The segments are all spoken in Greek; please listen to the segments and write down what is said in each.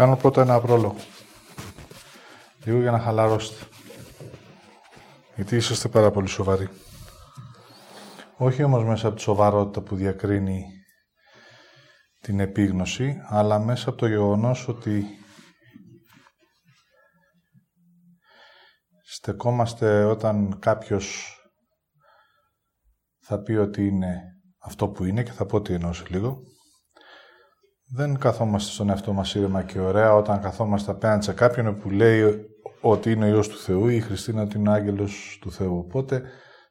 κάνω πρώτα ένα πρόλογο. Λίγο για να χαλαρώσετε. Γιατί είσαστε πάρα πολύ σοβαροί. Όχι όμως μέσα από τη σοβαρότητα που διακρίνει την επίγνωση, αλλά μέσα από το γεγονός ότι στεκόμαστε όταν κάποιος θα πει ότι είναι αυτό που είναι και θα πω τι εννοώ σε λίγο. Δεν καθόμαστε στον εαυτό μας ήρεμα και ωραία όταν καθόμαστε απέναντι σε κάποιον που λέει ότι είναι ο Υιός του Θεού ή η Χριστίνα ότι είναι ο Άγγελος του Θεού. Οπότε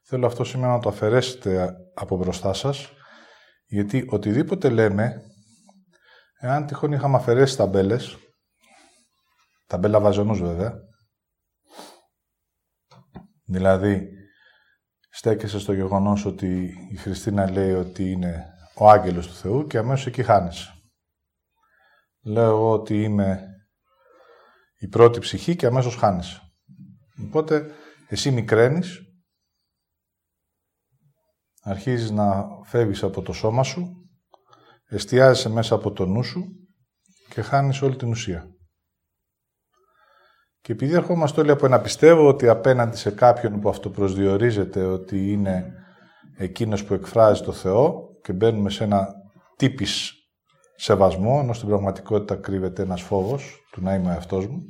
θέλω αυτό σήμερα να το αφαιρέσετε από μπροστά σας γιατί οτιδήποτε λέμε εάν τυχόν είχαμε αφαιρέσει ταμπέλες ταμπέλα βαζονούς βέβαια δηλαδή στέκεσαι στο γεγονός ότι η Χριστίνα λέει ότι είναι ο άγγελος του Θεού και αμέσως εκεί χάνεσαι. Λέω εγώ ότι είμαι η πρώτη ψυχή και αμέσως χάνεσαι. Οπότε εσύ μικραίνεις, αρχίζεις να φεύγεις από το σώμα σου, εστιάζεσαι μέσα από το νου σου και χάνεις όλη την ουσία. Και επειδή ερχόμαστε όλοι από ένα πιστεύω ότι απέναντι σε κάποιον που αυτοπροσδιορίζεται ότι είναι εκείνος που εκφράζει το Θεό και μπαίνουμε σε ένα τύπης σεβασμό, ενώ στην πραγματικότητα κρύβεται ένας φόβος του να είμαι αυτός μου.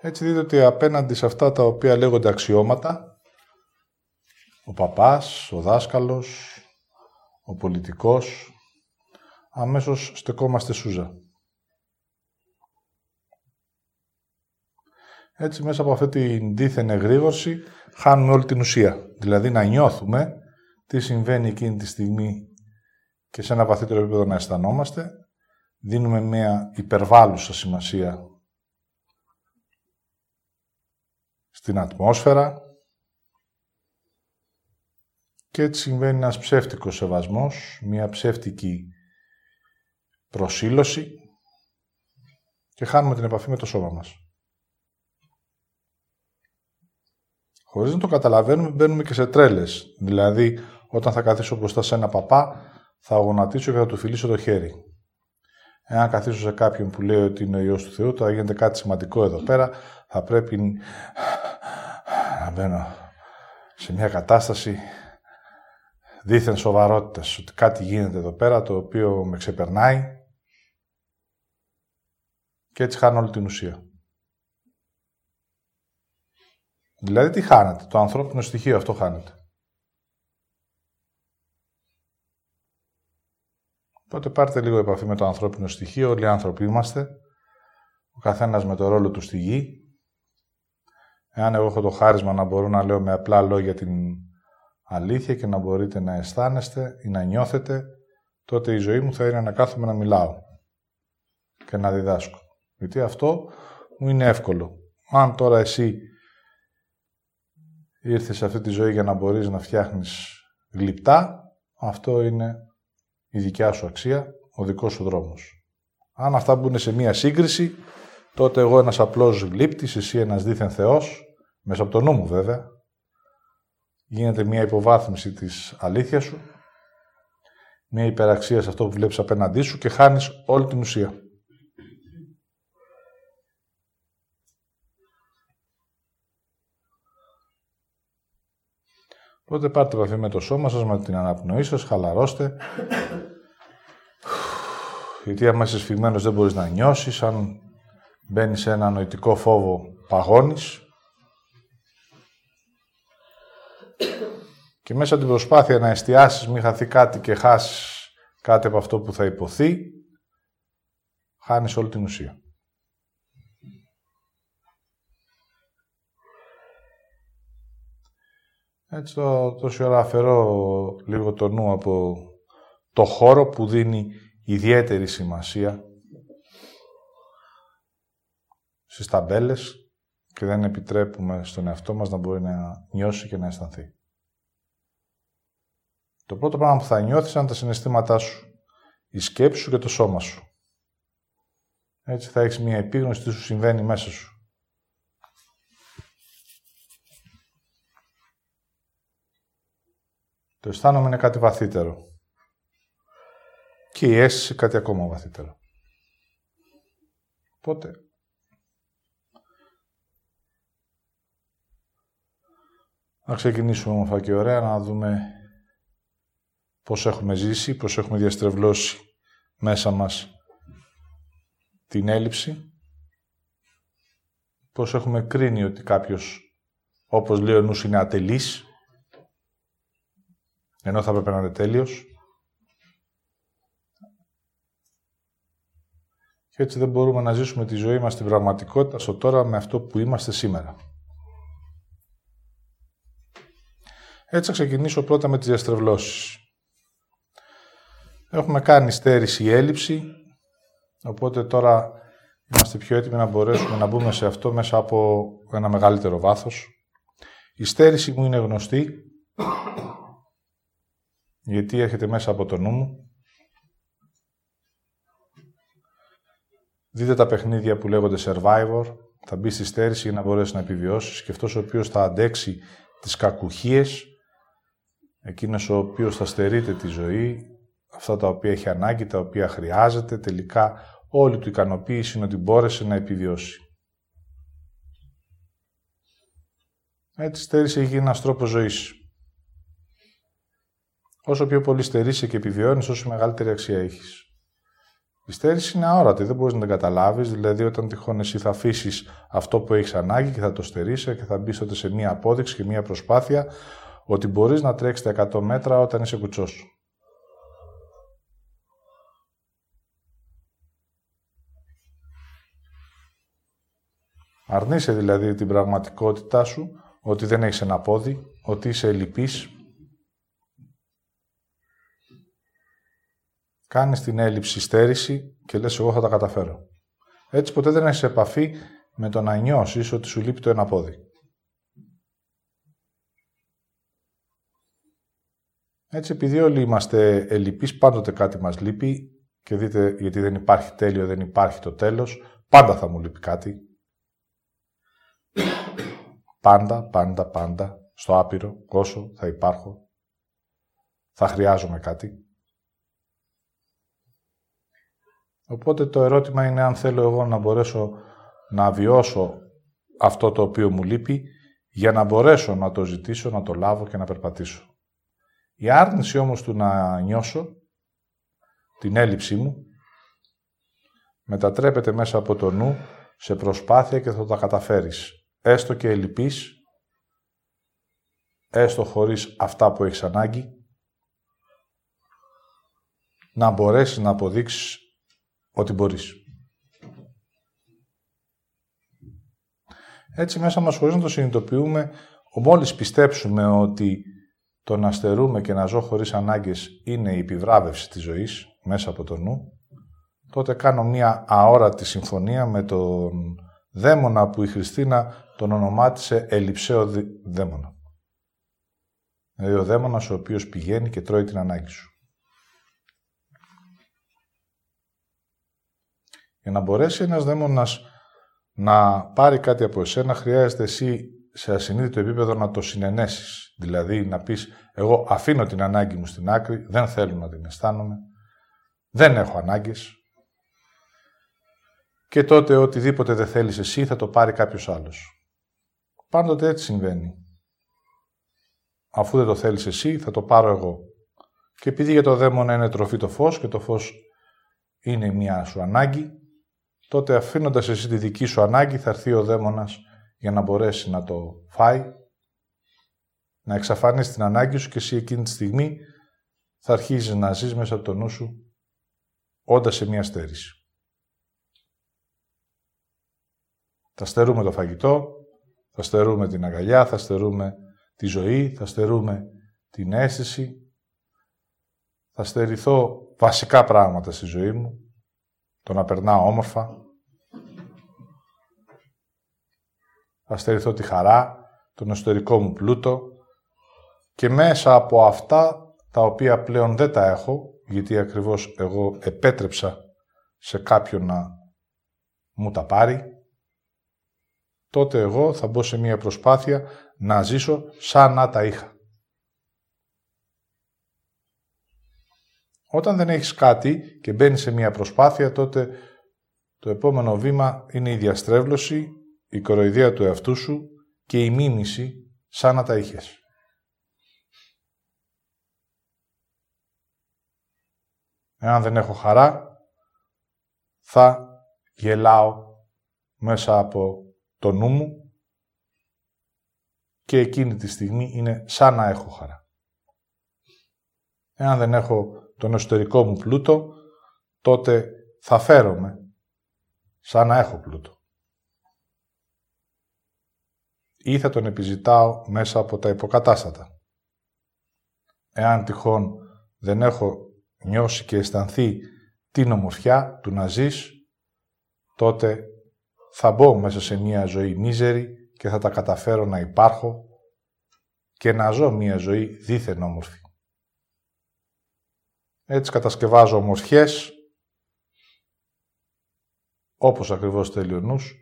Έτσι δείτε ότι απέναντι σε αυτά τα οποία λέγονται αξιώματα, ο παπάς, ο δάσκαλος, ο πολιτικός, αμέσως στεκόμαστε σούζα. Έτσι μέσα από αυτή την δίθεν εγρήγορση χάνουμε όλη την ουσία. Δηλαδή να νιώθουμε τι συμβαίνει εκείνη τη στιγμή και σε ένα βαθύτερο επίπεδο να αισθανόμαστε. Δίνουμε μια υπερβάλλουσα σημασία στην ατμόσφαιρα και έτσι συμβαίνει ένας ψεύτικος σεβασμός, μια ψεύτικη προσήλωση και χάνουμε την επαφή με το σώμα μας. Χωρίς να το καταλαβαίνουμε, μπαίνουμε και σε τρέλες. Δηλαδή, όταν θα καθίσω μπροστά σε ένα παπά, θα γονατίσω και θα του φιλήσω το χέρι. Εάν καθίσω σε κάποιον που λέει ότι είναι ο ιό του Θεού, τώρα γίνεται κάτι σημαντικό εδώ πέρα, θα πρέπει να μπαίνω σε μια κατάσταση δίθεν σοβαρότητας, ότι κάτι γίνεται εδώ πέρα το οποίο με ξεπερνάει και έτσι χάνω όλη την ουσία. Δηλαδή τι χάνεται, το ανθρώπινο στοιχείο αυτό χάνεται. Οπότε πάρτε λίγο επαφή με το ανθρώπινο στοιχείο, όλοι οι άνθρωποι είμαστε, ο καθένας με το ρόλο του στη γη. Εάν εγώ έχω το χάρισμα να μπορώ να λέω με απλά λόγια την αλήθεια και να μπορείτε να αισθάνεστε ή να νιώθετε, τότε η ζωή μου θα είναι να κάθομαι να μιλάω και να διδάσκω. Γιατί αυτό μου είναι εύκολο. Αν τώρα εσύ ήρθες σε αυτή τη ζωή για να μπορείς να φτιάχνεις γλυπτά, αυτό είναι η δικιά σου αξία, ο δικός σου δρόμος. Αν αυτά μπουν σε μία σύγκριση, τότε εγώ ένας απλός γλύπτης, εσύ ένας δίθεν Θεός, μέσα από το νου μου βέβαια, γίνεται μία υποβάθμιση της αλήθειας σου, μία υπεραξία σε αυτό που βλέπεις απέναντί σου και χάνεις όλη την ουσία. Οπότε πάρτε επαφή με το σώμα σας, με την αναπνοή σας, χαλαρώστε. Γιατί άμα είσαι σφιγμένος δεν μπορείς να νιώσεις, αν μπαίνει σε ένα νοητικό φόβο παγώνεις. Και μέσα από την προσπάθεια να εστιάσεις, μην χαθεί κάτι και χάσεις κάτι από αυτό που θα υποθεί, χάνεις όλη την ουσία. Έτσι το, τόση ώρα αφαιρώ λίγο το νου από το χώρο που δίνει ιδιαίτερη σημασία στις ταμπέλες και δεν επιτρέπουμε στον εαυτό μας να μπορεί να νιώσει και να αισθανθεί. Το πρώτο πράγμα που θα νιώθεις είναι τα συναισθήματά σου, η σκέψη σου και το σώμα σου. Έτσι θα έχεις μια επίγνωση τι σου συμβαίνει μέσα σου. Το αισθάνομαι είναι κάτι βαθύτερο. Και η αίσθηση κάτι ακόμα βαθύτερο. Πότε. Να ξεκινήσουμε όμορφα και ωραία να δούμε πώς έχουμε ζήσει, πώς έχουμε διαστρεβλώσει μέσα μας την έλλειψη, πώς έχουμε κρίνει ότι κάποιος, όπως λέει ο νους, είναι ατελής, ενώ θα έπρεπε να είναι τέλειος. Και έτσι δεν μπορούμε να ζήσουμε τη ζωή μας στην πραγματικότητα στο τώρα με αυτό που είμαστε σήμερα. Έτσι θα ξεκινήσω πρώτα με τις διαστρεβλώσεις. Έχουμε κάνει στέρηση έλλειψη, οπότε τώρα είμαστε πιο έτοιμοι να μπορέσουμε να μπούμε σε αυτό μέσα από ένα μεγαλύτερο βάθος. Η στέρηση μου είναι γνωστή, γιατί έρχεται μέσα από το νου μου. Δείτε τα παιχνίδια που λέγονται Survivor, θα μπει στη στέρηση για να μπορέσει να επιβιώσεις και αυτός ο οποίος θα αντέξει τις κακουχίες, εκείνος ο οποίος θα στερείται τη ζωή, αυτά τα οποία έχει ανάγκη, τα οποία χρειάζεται, τελικά όλη του ικανοποίηση είναι ότι μπόρεσε να επιβιώσει. Έτσι στέρηση έχει γίνει ένας τρόπος ζωής. Όσο πιο πολύ στερείσαι και επιβιώνεις, όσο μεγαλύτερη αξία έχεις. Η στέρηση είναι αόρατη, δεν μπορείς να την καταλάβεις, δηλαδή όταν τυχόν εσύ θα αφήσεις αυτό που έχεις ανάγκη και θα το στερήσει και θα μπεις τότε σε μία απόδειξη και μία προσπάθεια ότι μπορείς να τρέξεις τα 100 μέτρα όταν είσαι κουτσός. Αρνείσαι δηλαδή την πραγματικότητά σου, ότι δεν έχεις ένα πόδι, ότι είσαι ελλειπής. Κάνεις την έλλειψη στέρηση και λες εγώ θα τα καταφέρω. Έτσι ποτέ δεν έχεις επαφή με το να νιώσεις ότι σου λείπει το ένα πόδι. Έτσι, επειδή όλοι είμαστε ελλειπείς, πάντοτε κάτι μας λείπει και δείτε γιατί δεν υπάρχει τέλειο, δεν υπάρχει το τέλος, πάντα θα μου λείπει κάτι. Πάντα, πάντα, πάντα, στο άπειρο, όσο θα υπάρχω, θα χρειάζομαι κάτι. Οπότε το ερώτημα είναι αν θέλω εγώ να μπορέσω να βιώσω αυτό το οποίο μου λείπει για να μπορέσω να το ζητήσω, να το λάβω και να περπατήσω. Η άρνηση όμως του να νιώσω την έλλειψή μου μετατρέπεται μέσα από το νου σε προσπάθεια και θα τα καταφέρεις έστω και ελλειπής, έστω χωρίς αυτά που έχεις ανάγκη, να μπορέσεις να αποδείξεις ότι μπορείς. Έτσι μέσα μας χωρίς να το συνειδητοποιούμε, μόλις πιστέψουμε ότι το να στερούμε και να ζω χωρίς ανάγκες είναι η επιβράβευση της ζωής μέσα από το νου, τότε κάνω μία αόρατη συμφωνία με τον δαίμονα που η Χριστίνα τον ονομάτισε Ελιψαίο δαίμονα. Δηλαδή ο δαίμονας ο οποίος πηγαίνει και τρώει την ανάγκη σου. Για να μπορέσει ένας δαίμονας να πάρει κάτι από εσένα, χρειάζεται εσύ σε ασυνείδητο επίπεδο να το συνενέσεις. Δηλαδή να πεις, εγώ αφήνω την ανάγκη μου στην άκρη, δεν θέλω να την αισθάνομαι, δεν έχω ανάγκες, και τότε οτιδήποτε δεν θέλεις εσύ θα το πάρει κάποιος άλλος. Πάντοτε έτσι συμβαίνει. Αφού δεν το θέλεις εσύ, θα το πάρω εγώ. Και επειδή για το δαίμονα είναι τροφή το φως και το φως είναι μια σου ανάγκη, τότε αφήνοντας εσύ τη δική σου ανάγκη θα έρθει ο δαίμονας για να μπορέσει να το φάει, να εξαφανίσει την ανάγκη σου και εσύ εκείνη τη στιγμή θα αρχίζεις να ζεις μέσα από το νου σου όντας σε μια στέρηση. Θα στερούμε το φαγητό, θα στερούμε την αγκαλιά, θα στερούμε τη ζωή, θα στερούμε την αίσθηση. Θα στερηθώ βασικά πράγματα στη ζωή μου, το να περνάω όμορφα. Θα στερηθώ τη χαρά, τον εσωτερικό μου πλούτο και μέσα από αυτά τα οποία πλέον δεν τα έχω, γιατί ακριβώς εγώ επέτρεψα σε κάποιον να μου τα πάρει, τότε εγώ θα μπω σε μια προσπάθεια να ζήσω σαν να τα είχα. Όταν δεν έχεις κάτι και μπαίνεις σε μια προσπάθεια, τότε το επόμενο βήμα είναι η διαστρέβλωση, η κοροϊδία του εαυτού σου και η μίμηση σαν να τα είχες. Εάν δεν έχω χαρά, θα γελάω μέσα από το νου μου και εκείνη τη στιγμή είναι σαν να έχω χαρά. Εάν δεν έχω τον εσωτερικό μου πλούτο, τότε θα φέρομαι σαν να έχω πλούτο. Ή θα τον επιζητάω μέσα από τα υποκατάστατα. Εάν τυχόν δεν έχω νιώσει και αισθανθεί την ομορφιά του να ζεις, τότε θα μπω μέσα σε μια ζωή μίζερη και θα τα καταφέρω να υπάρχω και να ζω μια ζωή δίθεν όμορφη. Έτσι κατασκευάζω ομορφιές, όπως ακριβώς θέλει ο νους,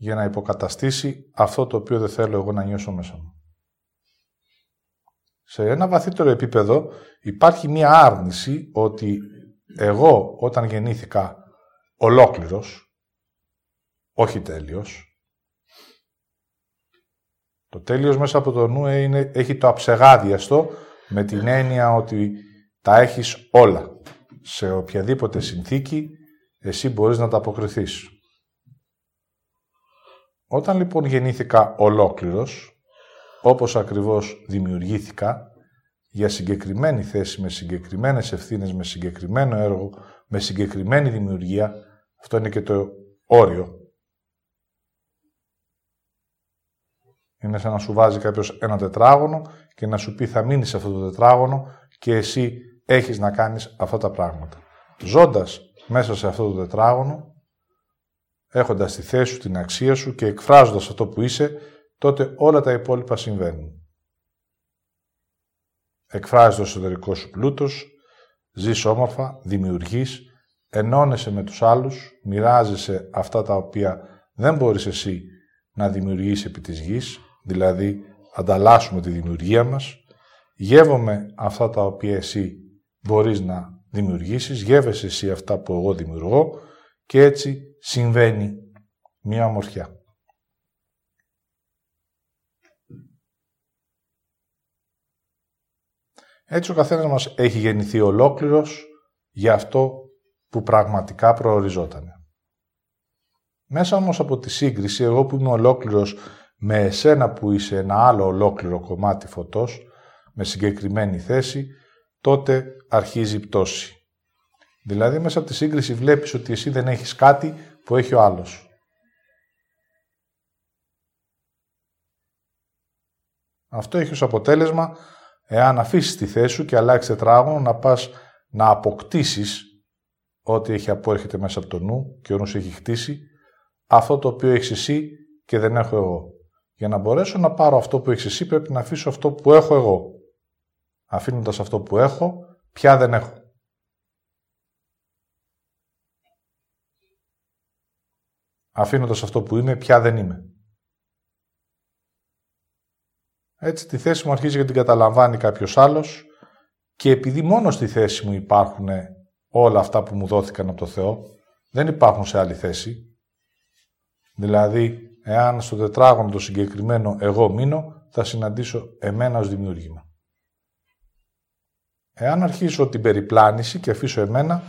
για να υποκαταστήσει αυτό το οποίο δεν θέλω εγώ να νιώσω μέσα μου. Σε ένα βαθύτερο επίπεδο υπάρχει μία άρνηση ότι εγώ όταν γεννήθηκα ολόκληρος, όχι τέλειος, το τέλειος μέσα από το νου είναι, έχει το αψεγάδιαστο με την έννοια ότι τα έχεις όλα. Σε οποιαδήποτε συνθήκη εσύ μπορείς να τα αποκριθείς. Όταν λοιπόν γεννήθηκα ολόκληρος, όπως ακριβώς δημιουργήθηκα, για συγκεκριμένη θέση, με συγκεκριμένες ευθύνες, με συγκεκριμένο έργο, με συγκεκριμένη δημιουργία, αυτό είναι και το όριο. Είναι σαν να σου βάζει κάποιος ένα τετράγωνο και να σου πει θα μείνεις σε αυτό το τετράγωνο και εσύ έχεις να κάνεις αυτά τα πράγματα. Ζώντας μέσα σε αυτό το τετράγωνο, έχοντας τη θέση σου, την αξία σου και εκφράζοντας αυτό που είσαι, τότε όλα τα υπόλοιπα συμβαίνουν. Εκφράζεις το εσωτερικό σου πλούτος, ζεις όμορφα, δημιουργείς, ενώνεσαι με τους άλλους, μοιράζεσαι αυτά τα οποία δεν μπορείς εσύ να δημιουργήσεις επί της γης, δηλαδή ανταλλάσσουμε τη δημιουργία μας, γεύομαι αυτά τα οποία εσύ μπορείς να δημιουργήσεις, γεύεσαι εσύ αυτά που εγώ δημιουργώ και έτσι συμβαίνει μια ομορφιά. Έτσι ο καθένας μας έχει γεννηθεί ολόκληρος για αυτό που πραγματικά προοριζόταν. Μέσα όμως από τη σύγκριση, εγώ που είμαι ολόκληρος με εσένα που είσαι ένα άλλο ολόκληρο κομμάτι φωτός, με συγκεκριμένη θέση, τότε αρχίζει η πτώση. Δηλαδή μέσα από τη σύγκριση βλέπεις ότι εσύ δεν έχεις κάτι που έχει ο άλλος. Αυτό έχει ως αποτέλεσμα, εάν αφήσεις τη θέση σου και αλλάξει τετράγωνο, να πας να αποκτήσεις ό,τι έχει απόρχεται μέσα από το νου και ο νους έχει χτίσει, αυτό το οποίο έχεις εσύ και δεν έχω εγώ. Για να μπορέσω να πάρω αυτό που έχεις εσύ πρέπει να αφήσω αυτό που έχω εγώ αφήνοντας αυτό που έχω, πια δεν έχω. Αφήνοντας αυτό που είμαι, πια δεν είμαι. Έτσι τη θέση μου αρχίζει και την καταλαμβάνει κάποιος άλλος και επειδή μόνο στη θέση μου υπάρχουν όλα αυτά που μου δόθηκαν από το Θεό, δεν υπάρχουν σε άλλη θέση. Δηλαδή, εάν στο τετράγωνο το συγκεκριμένο εγώ μείνω, θα συναντήσω εμένα ως δημιούργημα. Εάν αρχίσω την περιπλάνηση και αφήσω εμένα,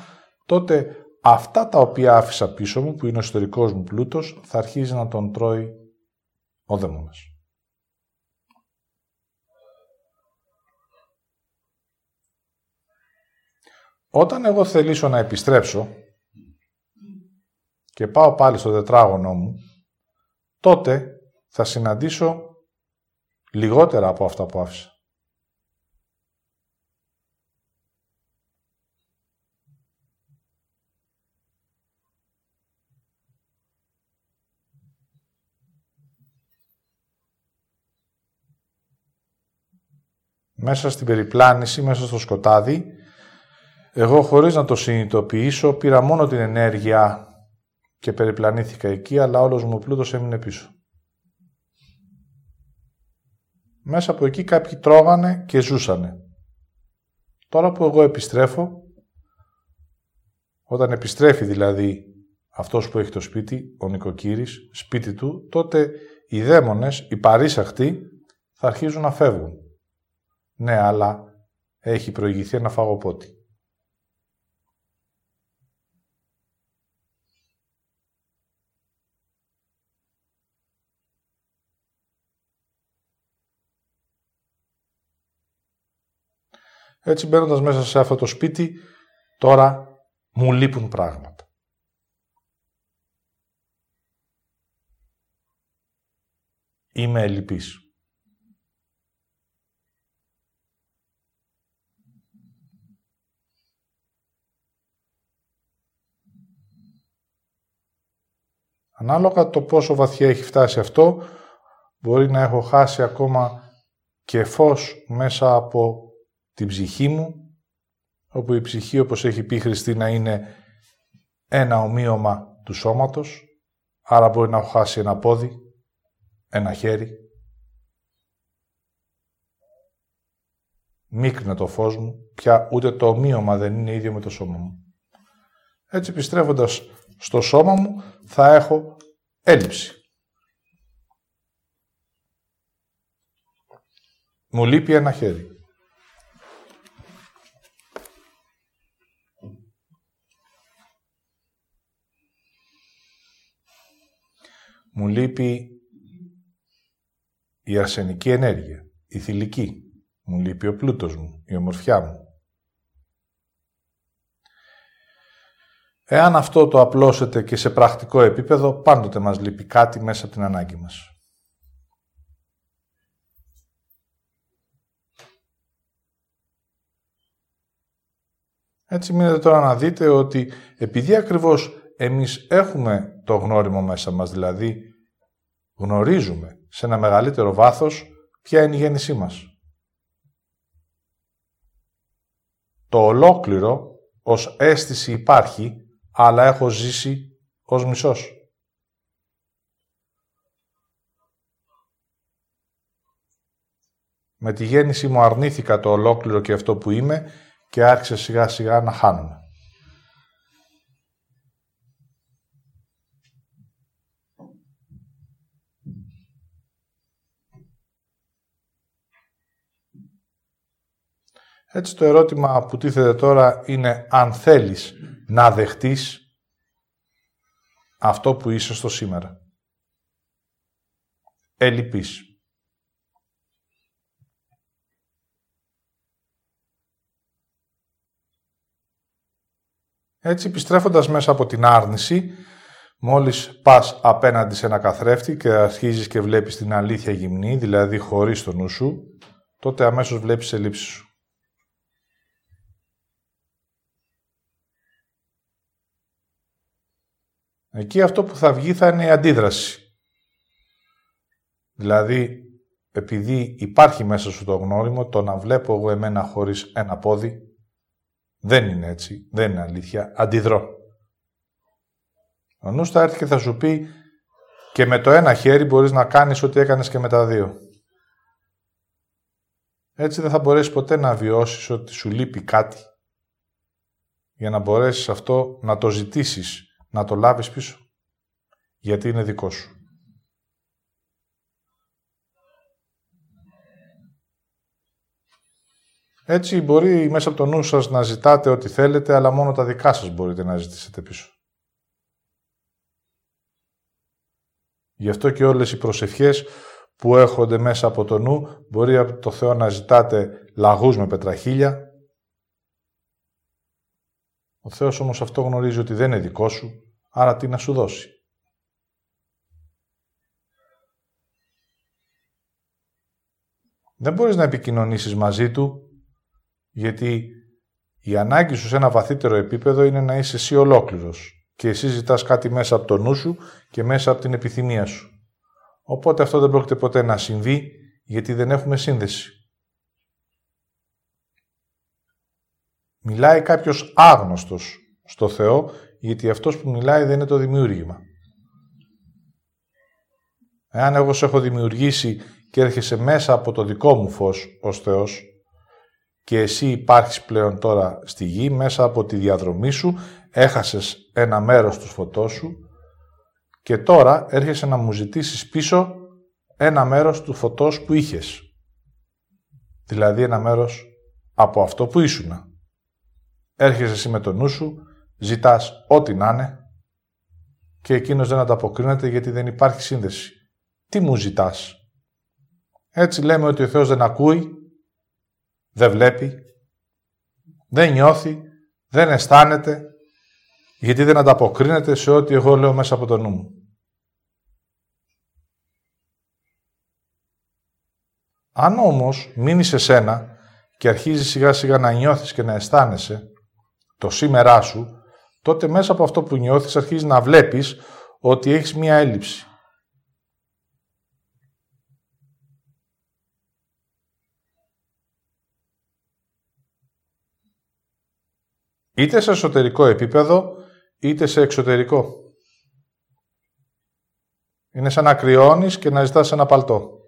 τότε αυτά τα οποία άφησα πίσω μου, που είναι ο εσωτερικός μου πλούτος, θα αρχίζει να τον τρώει ο δαίμονας. Όταν εγώ θελήσω να επιστρέψω και πάω πάλι στο τετράγωνο μου, τότε θα συναντήσω λιγότερα από αυτά που άφησα. Μέσα στην περιπλάνηση, μέσα στο σκοτάδι, εγώ χωρίς να το συνειδητοποιήσω πήρα μόνο την ενέργεια και περιπλανήθηκα εκεί, αλλά όλος μου ο πλούτος έμεινε πίσω. Μέσα από εκεί κάποιοι τρώγανε και ζούσανε. Τώρα που εγώ επιστρέφω, όταν επιστρέφει δηλαδή αυτός που έχει το σπίτι, ο νοικοκύρης, σπίτι του, τότε οι δαίμονες, οι παρήσαχτοι, θα αρχίζουν να φεύγουν. Ναι, αλλά έχει προηγηθεί ένα φαγοπότη. Έτσι μπαίνοντας μέσα σε αυτό το σπίτι, τώρα μου λείπουν πράγματα. Είμαι ελλειπής. Ανάλογα το πόσο βαθιά έχει φτάσει αυτό, μπορεί να έχω χάσει ακόμα και φως μέσα από την ψυχή μου, όπου η ψυχή, όπως έχει πει η Χριστίνα, είναι ένα ομοίωμα του σώματος, άρα μπορεί να έχω χάσει ένα πόδι, ένα χέρι. Μίκρινε το φως μου, πια ούτε το ομοίωμα δεν είναι ίδιο με το σώμα μου. Έτσι επιστρέφοντας στο σώμα μου θα έχω έλλειψη. Μου λείπει ένα χέρι. Μου λείπει η αρσενική ενέργεια, η θηλυκή. Μου λείπει ο πλούτος μου, η ομορφιά μου. Εάν αυτό το απλώσετε και σε πρακτικό επίπεδο, πάντοτε μας λείπει κάτι μέσα από την ανάγκη μας. Έτσι μείνετε τώρα να δείτε ότι επειδή ακριβώς εμείς έχουμε το γνώριμο μέσα μας, δηλαδή γνωρίζουμε σε ένα μεγαλύτερο βάθος ποια είναι η γέννησή μας. Το ολόκληρο ως αίσθηση υπάρχει, αλλά έχω ζήσει ως μισός. Με τη γέννηση μου αρνήθηκα το ολόκληρο και αυτό που είμαι και άρχισε σιγά σιγά να χάνομαι. Έτσι το ερώτημα που τίθεται τώρα είναι αν θέλεις να δεχτείς αυτό που είσαι στο σήμερα. Ελλειπής. Έτσι, επιστρέφοντας μέσα από την άρνηση, μόλις πας απέναντι σε ένα καθρέφτη και αρχίζεις και βλέπεις την αλήθεια γυμνή, δηλαδή χωρίς το νου σου, τότε αμέσως βλέπεις ελλείψεις σου. Εκεί αυτό που θα βγει θα είναι η αντίδραση. Δηλαδή, επειδή υπάρχει μέσα σου το γνώριμο, το να βλέπω εγώ εμένα χωρίς ένα πόδι, δεν είναι έτσι, δεν είναι αλήθεια, αντιδρώ. Ο νους θα έρθει και θα σου πει και με το ένα χέρι μπορείς να κάνεις ό,τι έκανες και με τα δύο. Έτσι δεν θα μπορέσεις ποτέ να βιώσεις ότι σου λείπει κάτι για να μπορέσεις αυτό να το ζητήσεις να το λάβεις πίσω. Γιατί είναι δικό σου. Έτσι μπορεί μέσα από το νου σας να ζητάτε ό,τι θέλετε, αλλά μόνο τα δικά σας μπορείτε να ζητήσετε πίσω. Γι' αυτό και όλες οι προσευχές που έχονται μέσα από το νου, μπορεί από το Θεό να ζητάτε λαγούς με πετραχίλια, ο Θεός όμως αυτό γνωρίζει ότι δεν είναι δικό σου, άρα τι να σου δώσει. Δεν μπορείς να επικοινωνήσεις μαζί Του, γιατί η ανάγκη σου σε ένα βαθύτερο επίπεδο είναι να είσαι εσύ ολόκληρος και εσύ ζητάς κάτι μέσα από το νου σου και μέσα από την επιθυμία σου. Οπότε αυτό δεν πρόκειται ποτέ να συμβεί, γιατί δεν έχουμε σύνδεση. Μιλάει κάποιος άγνωστος στο Θεό, γιατί αυτός που μιλάει δεν είναι το δημιούργημα. Εάν εγώ σε έχω δημιουργήσει και έρχεσαι μέσα από το δικό μου φως ως Θεός και εσύ υπάρχεις πλέον τώρα στη γη μέσα από τη διαδρομή σου, έχασες ένα μέρος του φωτός σου και τώρα έρχεσαι να μου ζητήσεις πίσω ένα μέρος του φωτός που είχες. Δηλαδή ένα μέρος από αυτό που ήσουνα. Έρχεσαι εσύ με το νου σου, ζητάς ό,τι να είναι και εκείνος δεν ανταποκρίνεται γιατί δεν υπάρχει σύνδεση. Τι μου ζητάς; Έτσι λέμε ότι ο Θεός δεν ακούει, δεν βλέπει, δεν νιώθει, δεν αισθάνεται, γιατί δεν ανταποκρίνεται σε ό,τι εγώ λέω μέσα από το νου μου. Αν όμως μείνεις σε σένα και αρχίζεις σιγά σιγά να νιώθεις και να αισθάνεσαι το σήμερά σου, τότε μέσα από αυτό που νιώθεις αρχίζεις να βλέπεις ότι έχεις μία έλλειψη. Είτε σε εσωτερικό επίπεδο, είτε σε εξωτερικό. Είναι σαν να κρυώνεις και να ζητάς ένα παλτό.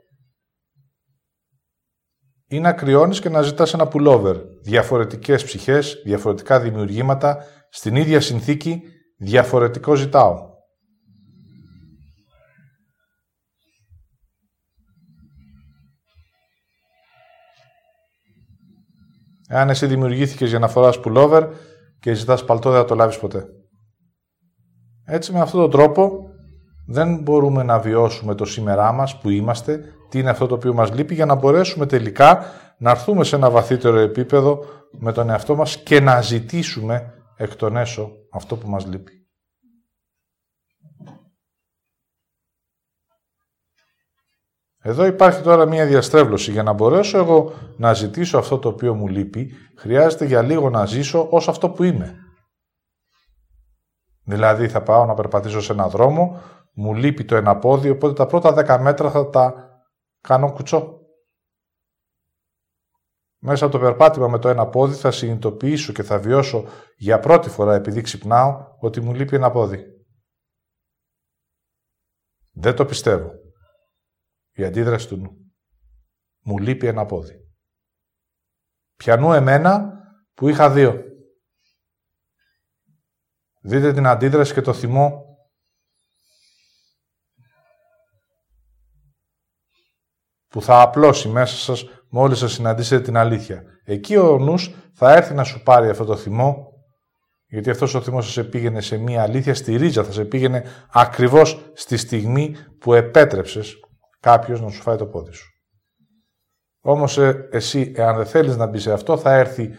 Ή να κρυώνεις και να ζητάς ένα πουλόβερ. Διαφορετικές ψυχές, διαφορετικά δημιουργήματα, στην ίδια συνθήκη, διαφορετικό ζητάω. Εάν εσύ δημιουργήθηκες για να φοράς πουλόβερ, και ζητάς παλτό, δεν θα το λάβεις ποτέ. Έτσι με αυτόν τον τρόπο δεν μπορούμε να βιώσουμε το σήμερά μας που είμαστε, τι είναι αυτό το οποίο μας λείπει, για να μπορέσουμε τελικά να έρθουμε σε ένα βαθύτερο επίπεδο με τον εαυτό μας και να ζητήσουμε εκ των έσω αυτό που μας λείπει. Εδώ υπάρχει τώρα μία διαστρέβλωση. Για να μπορέσω εγώ να ζητήσω αυτό το οποίο μου λείπει, χρειάζεται για λίγο να ζήσω ως αυτό που είμαι. Δηλαδή θα πάω να περπατήσω σε έναν δρόμο, μου λείπει το ένα πόδι, οπότε τα πρώτα δέκα μέτρα θα τα κάνω κουτσό. Μέσα από το περπάτημα με το ένα πόδι θα συνειδητοποιήσω και θα βιώσω για πρώτη φορά επειδή ξυπνάω ότι μου λείπει ένα πόδι. Δεν το πιστεύω. Η αντίδραση του νου. Μου λείπει ένα πόδι. Πιανού εμένα που είχα δύο. Δείτε την αντίδραση και το θυμό που θα απλώσει μέσα σας μόλις σας συναντήσετε την αλήθεια. Εκεί ο νους θα έρθει να σου πάρει αυτό το θυμό γιατί αυτός ο θυμός θα σε πήγαινε σε μία αλήθεια στη ρίζα, θα σε πήγαινε ακριβώς στη στιγμή που επέτρεψες κάποιος να σου φάει το πόδι σου. Όμως ε, εσύ, εάν δεν θέλεις να μπει σε αυτό, θα έρθει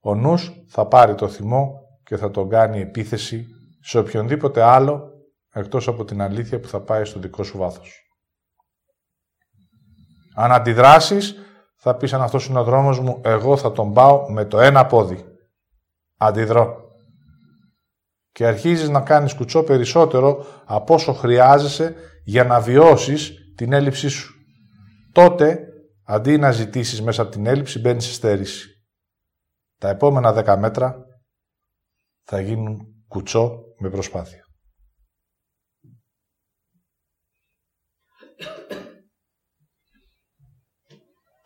ο νους, θα πάρει το θυμό και θα τον κάνει επίθεση σε οποιονδήποτε άλλο, εκτός από την αλήθεια που θα πάει στο δικό σου βάθος. Αν αντιδράσεις, θα πεις αν αυτός είναι ο δρόμος μου, εγώ θα τον πάω με το ένα πόδι. Αντιδρώ. Και αρχίζεις να κάνεις κουτσό περισσότερο από όσο χρειάζεσαι για να βιώσεις την έλλειψή σου. Τότε, αντί να ζητήσεις μέσα από την έλλειψη, μπαίνεις σε στέρηση. Τα επόμενα δέκα μέτρα θα γίνουν κουτσό με προσπάθεια.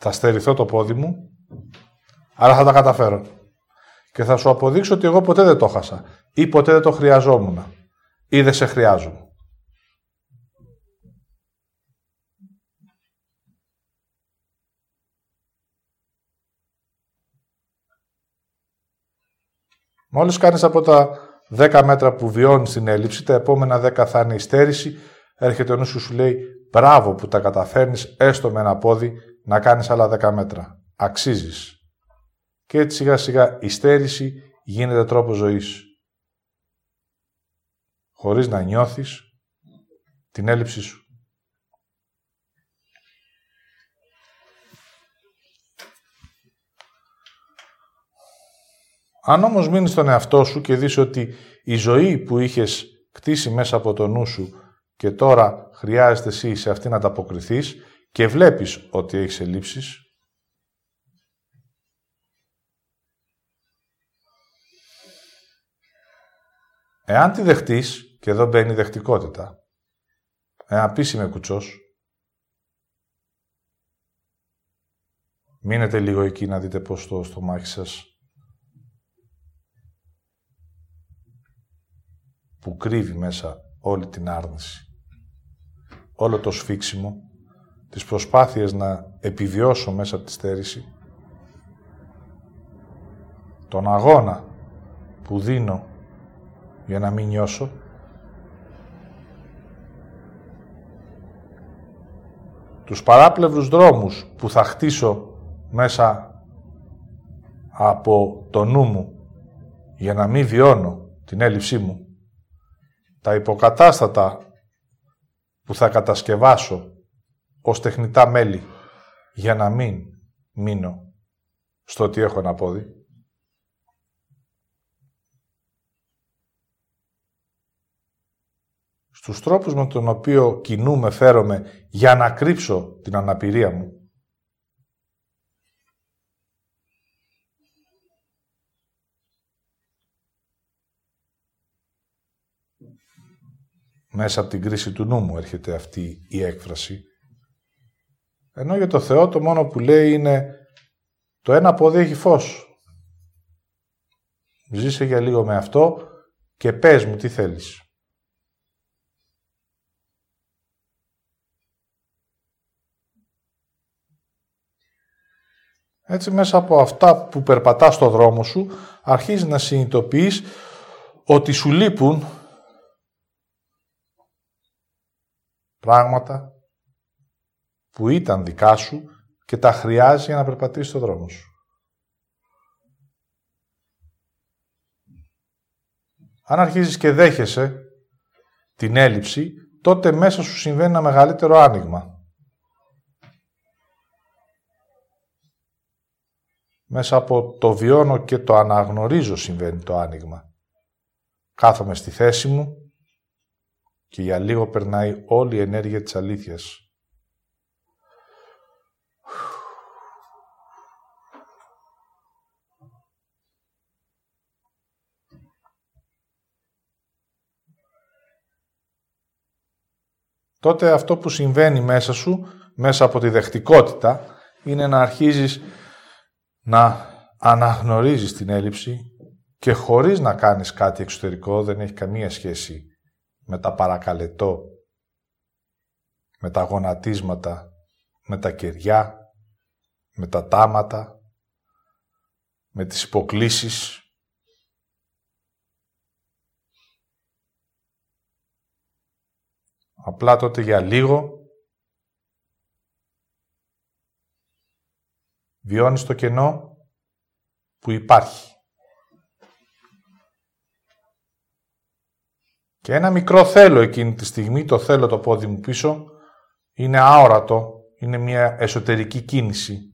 Θα στερηθώ το πόδι μου, αλλά θα τα καταφέρω. Και θα σου αποδείξω ότι εγώ ποτέ δεν το χάσα. Ή ποτέ δεν το χρειαζόμουν. Ή δεν σε χρειάζομαι. Μόλις κάνεις από τα 10 μέτρα που βιώνεις την έλλειψη, τα επόμενα 10 θα είναι η στέρηση, έρχεται ο νους σου, σου λέει μπράβο που τα καταφέρνεις έστω με ένα πόδι να κάνεις άλλα 10 μέτρα. Αξίζεις. Και έτσι σιγά σιγά η στέρηση γίνεται τρόπο ζωής. Χωρίς να νιώθεις την έλλειψή σου. Αν όμως μείνεις στον εαυτό σου και δεις ότι η ζωή που είχες κτίσει μέσα από το νου σου και τώρα χρειάζεται εσύ σε αυτή να ανταποκριθείς και βλέπεις ότι έχεις ελλείψεις, εάν τη δεχτείς, και εδώ μπαίνει η δεχτικότητα, εάν πεις είμαι κουτσός, Μείνετε λίγο εκεί να δείτε πώς το στομάχι σας που κρύβει μέσα όλη την άρνηση. Όλο το σφίξιμο, τις προσπάθειες να επιβιώσω μέσα από τη στέρηση, τον αγώνα που δίνω για να μην νιώσω, τους παράπλευρους δρόμους που θα χτίσω μέσα από το νου μου για να μην βιώνω την έλλειψή μου, τα υποκατάστατα που θα κατασκευάσω ως τεχνητά μέλη για να μην μείνω στο ότι έχω ένα πόδι. Στους τρόπους με τον οποίο κινούμε, φέρομαι για να κρύψω την αναπηρία μου, Μέσα από την κρίση του νου μου έρχεται αυτή η έκφραση. Ενώ για το Θεό το μόνο που λέει είναι το ένα πόδι έχει φως. Ζήσε για λίγο με αυτό και πες μου τι θέλεις. Έτσι μέσα από αυτά που περπατάς στο δρόμο σου αρχίζεις να συνειδητοποιείς ότι σου λείπουν πράγματα που ήταν δικά σου και τα χρειάζει για να περπατήσεις στον δρόμο σου. Αν αρχίζεις και δέχεσαι την έλλειψη, τότε μέσα σου συμβαίνει ένα μεγαλύτερο άνοιγμα. Μέσα από το βιώνω και το αναγνωρίζω συμβαίνει το άνοιγμα. Κάθομαι στη θέση μου, και για λίγο περνάει όλη η ενέργεια της αλήθειας. Τότε αυτό που συμβαίνει μέσα σου, μέσα από τη δεχτικότητα, είναι να αρχίζεις να αναγνωρίζεις την έλλειψη και χωρίς να κάνεις κάτι εξωτερικό, δεν έχει καμία σχέση με τα παρακαλετό, με τα γονατίσματα, με τα κεριά, με τα τάματα, με τις υποκλίσεις. Απλά τότε για λίγο βιώνεις το κενό που υπάρχει. Και ένα μικρό θέλω εκείνη τη στιγμή, το θέλω το πόδι μου πίσω, είναι αόρατο, είναι μια εσωτερική κίνηση.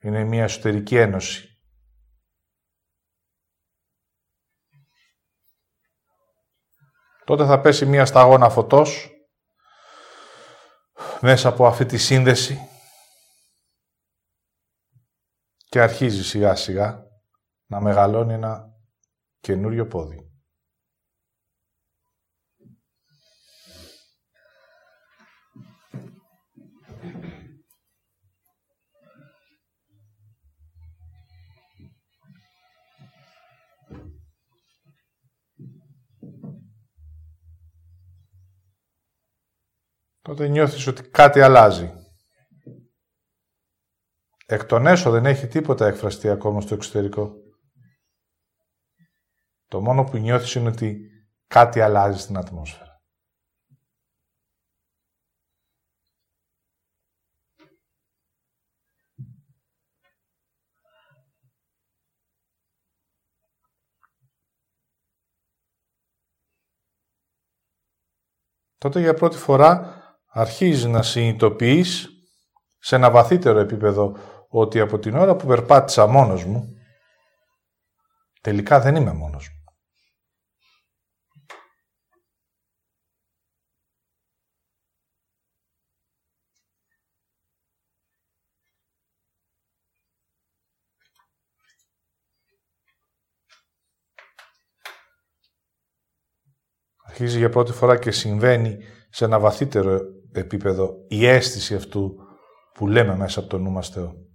Είναι μια εσωτερική ένωση. Τότε θα πέσει μια σταγόνα φωτός μέσα από αυτή τη σύνδεση και αρχίζει σιγά σιγά να μεγαλώνει ένα καινούριο πόδι. Τότε νιώθεις ότι κάτι αλλάζει. Εκ των έσω δεν έχει τίποτα εκφραστεί ακόμα στο εξωτερικό. Το μόνο που νιώθεις είναι ότι κάτι αλλάζει στην ατμόσφαιρα. τότε για πρώτη φορά αρχίζει να συνειδητοποιείς σε ένα βαθύτερο επίπεδο ότι από την ώρα που περπάτησα μόνος μου, τελικά δεν είμαι μόνος μου. αρχίζει για πρώτη φορά και συμβαίνει σε ένα βαθύτερο επίπεδο η αίσθηση αυτού που λέμε μέσα από το νου μας Θεό.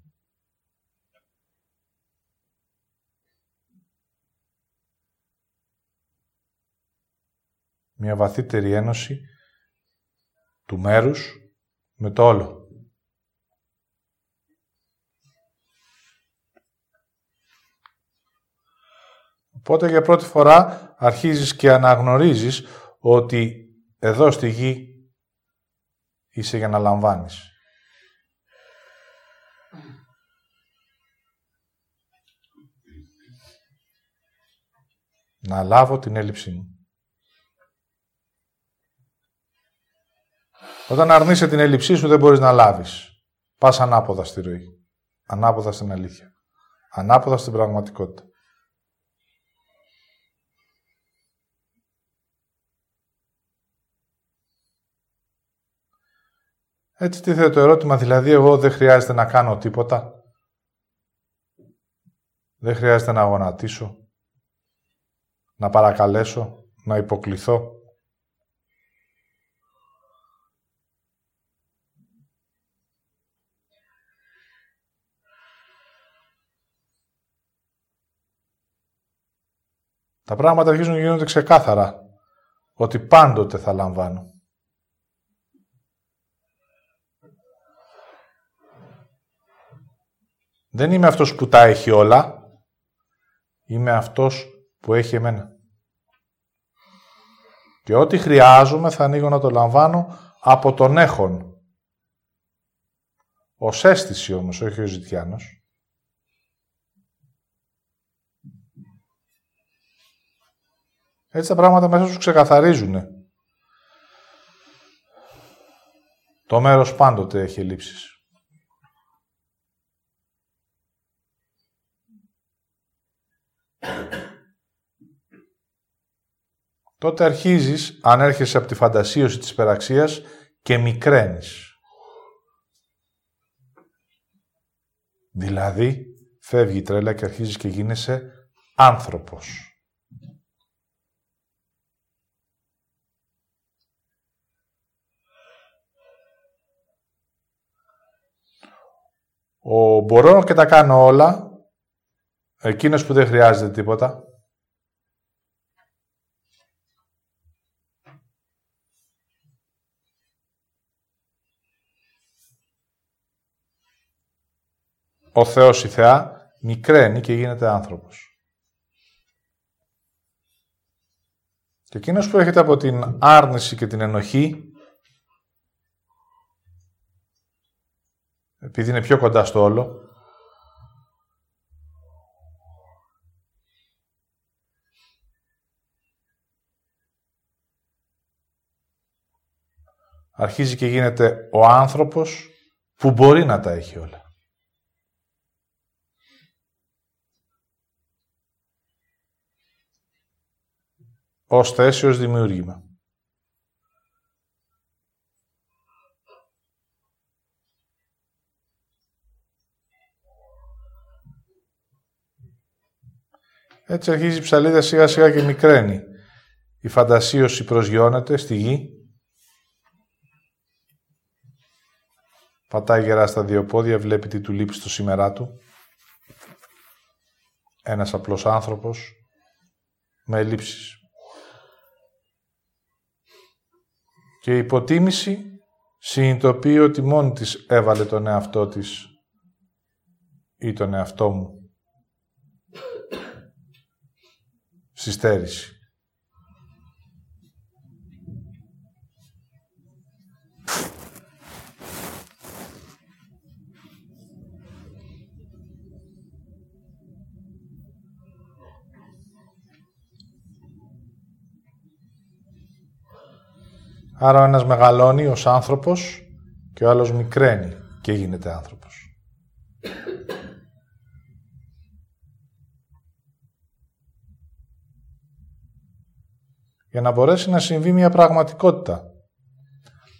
Μια βαθύτερη ένωση του μέρους με το όλο. Οπότε για πρώτη φορά αρχίζεις και αναγνωρίζεις ότι εδώ στη γη είσαι για να λαμβάνεις. Να λάβω την έλλειψή μου. Όταν αρνείσαι την έλλειψή σου δεν μπορείς να λάβεις. Πας ανάποδα στη ροή. Ανάποδα στην αλήθεια. Ανάποδα στην πραγματικότητα. Έτσι τίθεται το ερώτημα, δηλαδή εγώ δεν χρειάζεται να κάνω τίποτα. Δεν χρειάζεται να γονατίσω, να παρακαλέσω, να υποκληθώ. Τα πράγματα αρχίζουν και γίνονται ξεκάθαρα ότι πάντοτε θα λαμβάνω. Δεν είμαι αυτός που τα έχει όλα. Είμαι αυτός που έχει εμένα. Και ό,τι χρειάζομαι θα ανοίγω να το λαμβάνω από τον έχον. Ο αίσθηση όμως, όχι ο ζητιάνος. Έτσι τα πράγματα μέσα σου ξεκαθαρίζουν. Το μέρος πάντοτε έχει ελλείψεις. Τότε αρχίζεις, αν έρχεσαι από τη φαντασίωση της υπεραξίας, και μικραίνεις. Δηλαδή, φεύγει η τρέλα και αρχίζεις και γίνεσαι άνθρωπος. Ο μπορώ και τα κάνω όλα, εκείνος που δεν χρειάζεται τίποτα, ο Θεός η Θεά μικραίνει και γίνεται άνθρωπος. Και εκείνος που έρχεται από την άρνηση και την ενοχή, επειδή είναι πιο κοντά στο όλο, αρχίζει και γίνεται ο άνθρωπος που μπορεί να τα έχει όλα. ως θέση, ως δημιούργημα. Έτσι αρχίζει η ψαλίδα σιγά σιγά και μικραίνει. Η φαντασίωση προσγειώνεται στη γη. Πατάει γερά στα δύο πόδια, βλέπει τι του λείπει στο σήμερά του. Ένας απλός άνθρωπος με ελλείψεις. Και η υποτίμηση συνειδητοποιεί ότι μόνη της έβαλε τον εαυτό της ή τον εαυτό μου στη στέρηση. Άρα ο ένας μεγαλώνει ως άνθρωπος και ο άλλος μικραίνει και γίνεται άνθρωπος. Για να μπορέσει να συμβεί μια πραγματικότητα.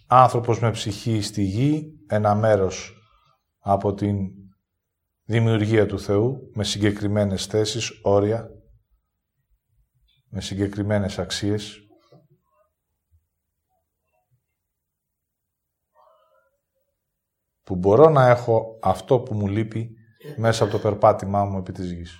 Άνθρωπος με ψυχή στη γη, ένα μέρος από την δημιουργία του Θεού, με συγκεκριμένες θέσεις, όρια, με συγκεκριμένες αξίες, που μπορώ να έχω αυτό που μου λείπει μέσα από το περπάτημά μου επί της γης.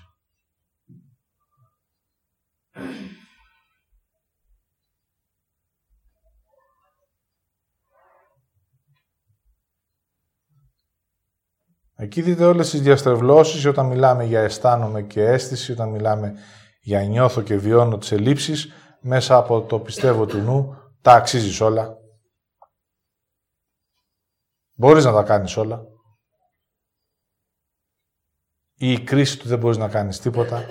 Εκεί δείτε όλες τις διαστρεβλώσεις όταν μιλάμε για αισθάνομαι και αίσθηση, όταν μιλάμε για νιώθω και βιώνω τις ελλείψεις, μέσα από το πιστεύω του νου, τα αξίζεις όλα. Μπορείς να τα κάνεις όλα. Ή η κρίση του δεν μπορείς να κάνεις τίποτα.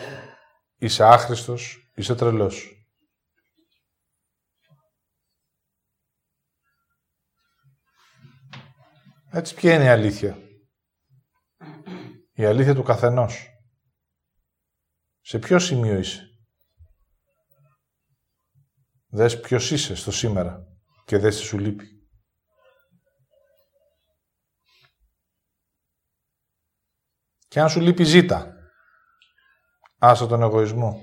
Είσαι άχρηστος, είσαι τρελός. Έτσι ποια είναι η αλήθεια; Η αλήθεια του καθενός. Σε ποιο σημείο είσαι; Δες ποιος είσαι στο σήμερα και δες τι σου λείπει. Και αν σου λείπει ζήτα. Άσε τον εγωισμό.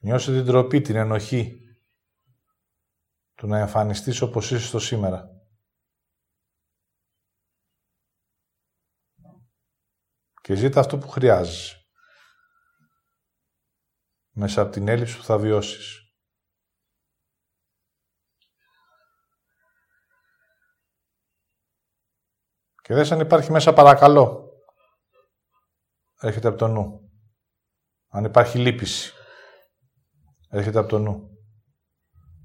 Νιώσε την τροπή, την ενοχή του να εμφανιστείς όπως είσαι στο σήμερα. Και ζήτα αυτό που χρειάζεσαι. Μέσα από την έλλειψη που θα βιώσεις. Και δες αν υπάρχει μέσα παρακαλώ. Έρχεται από το νου. Αν υπάρχει λύπηση. Έρχεται από το νου.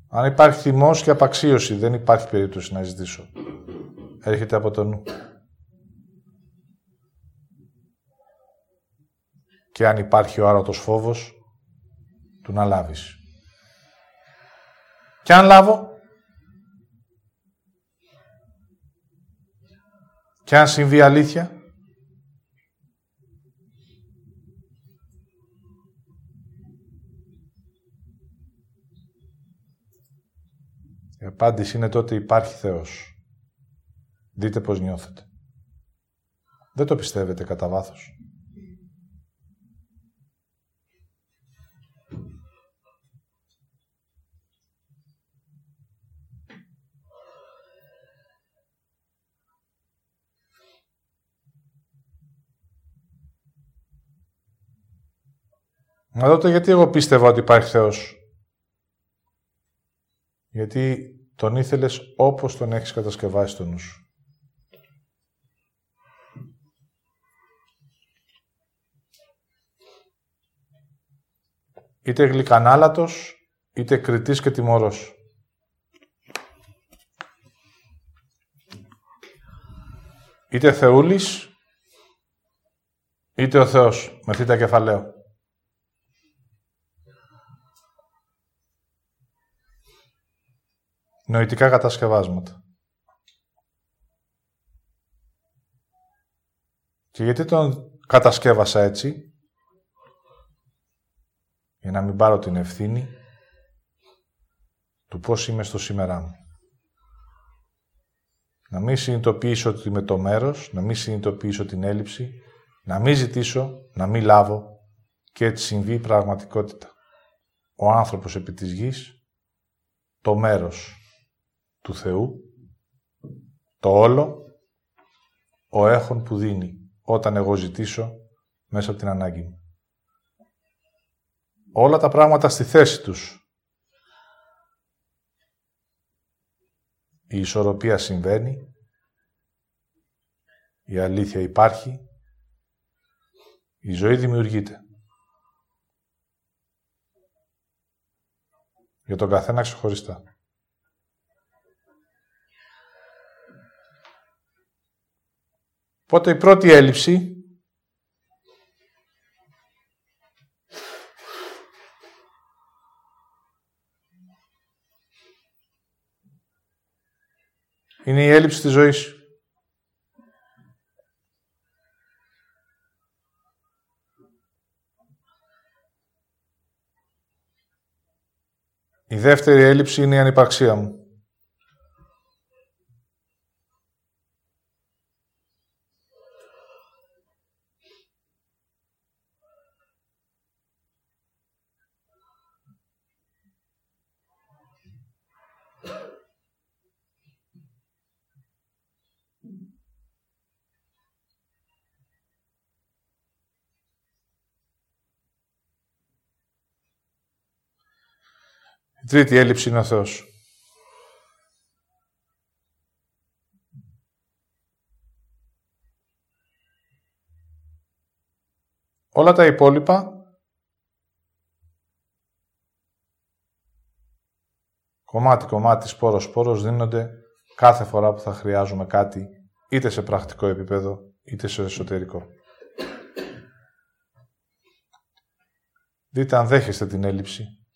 Αν υπάρχει θυμός και απαξίωση, δεν υπάρχει περίπτωση να ζητήσω. Έρχεται από το νου. Και αν υπάρχει ο άρωτος φόβος, του να λάβεις. Και αν λάβω, και αν συμβεί αλήθεια, Η απάντηση είναι τότε υπάρχει Θεός. Δείτε πώς νιώθετε. Δεν το πιστεύετε κατά βάθος. Να δω γιατί εγώ πίστευα ότι υπάρχει Θεός. Γιατί τον ήθελες όπως τον έχεις κατασκευάσει στο νου σου. Είτε γλυκανάλατος, είτε κριτής και τιμωρός. Είτε Θεούλης, είτε ο Θεός, με θήτα κεφαλαίο. Νοητικά κατασκευάσματα. Και γιατί τον κατασκεύασα έτσι, για να μην πάρω την ευθύνη του πώς είμαι στο σήμερά μου. Να μην συνειδητοποιήσω ότι είμαι το μέρος, να μην συνειδητοποιήσω την έλλειψη, να μην ζητήσω, να μην λάβω και έτσι συμβεί η πραγματικότητα. Ο άνθρωπος επί της γης, το μέρος του Θεού, το όλο, ο έχων που δίνει όταν εγώ ζητήσω μέσα από την ανάγκη μου. Όλα τα πράγματα στη θέση τους. Η ισορροπία συμβαίνει, η αλήθεια υπάρχει, η ζωή δημιουργείται. Για τον καθένα ξεχωριστά. Οπότε η πρώτη έλλειψη είναι η έλλειψη της ζωής. Η δεύτερη έλλειψη είναι η ανυπαρξία μου. Η τρίτη έλλειψη είναι ο Θεός. Όλα τα υπόλοιπα κομμάτι-κομμάτι, σπόρος-σπόρος δίνονται κάθε φορά που θα χρειάζομαι κάτι είτε σε πρακτικό επίπεδο είτε σε εσωτερικό. Δείτε αν δέχεστε την έλλειψη.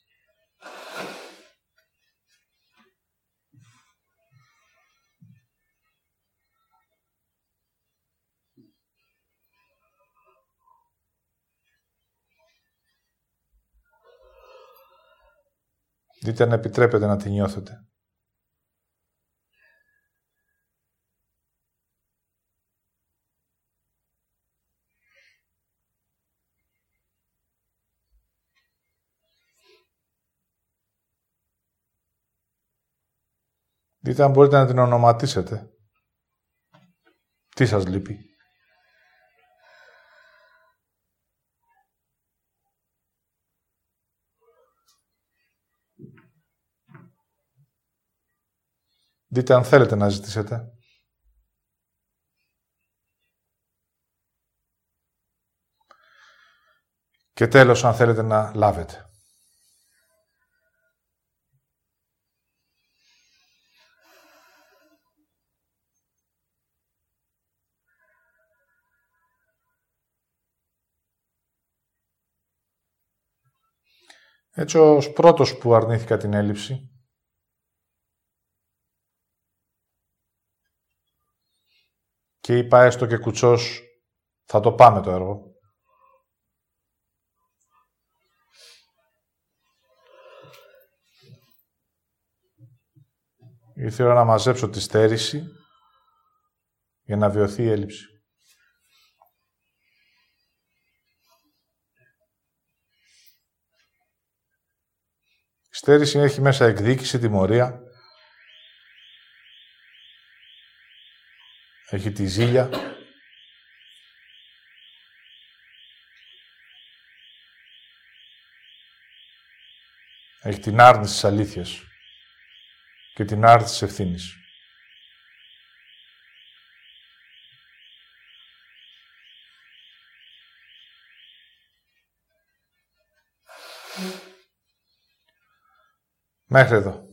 Δείτε αν επιτρέπετε να την νιώθετε. Δείτε αν μπορείτε να την ονοματίσετε. Τι σας λείπει. Δείτε αν θέλετε να ζητήσετε. Και τέλος, αν θέλετε να λάβετε. Έτσι, ως πρώτος που αρνήθηκα την έλλειψη, και είπα έστω και κουτσός, θα το πάμε το έργο. Ήθελα να μαζέψω τη στέρηση για να βιωθεί η έλλειψη. Η στέρηση έχει μέσα εκδίκηση, τιμωρία, Έχει τη ζήλια. Έχει την άρνηση της αλήθειας και την άρνηση της ευθύνης. Μέχρι εδώ.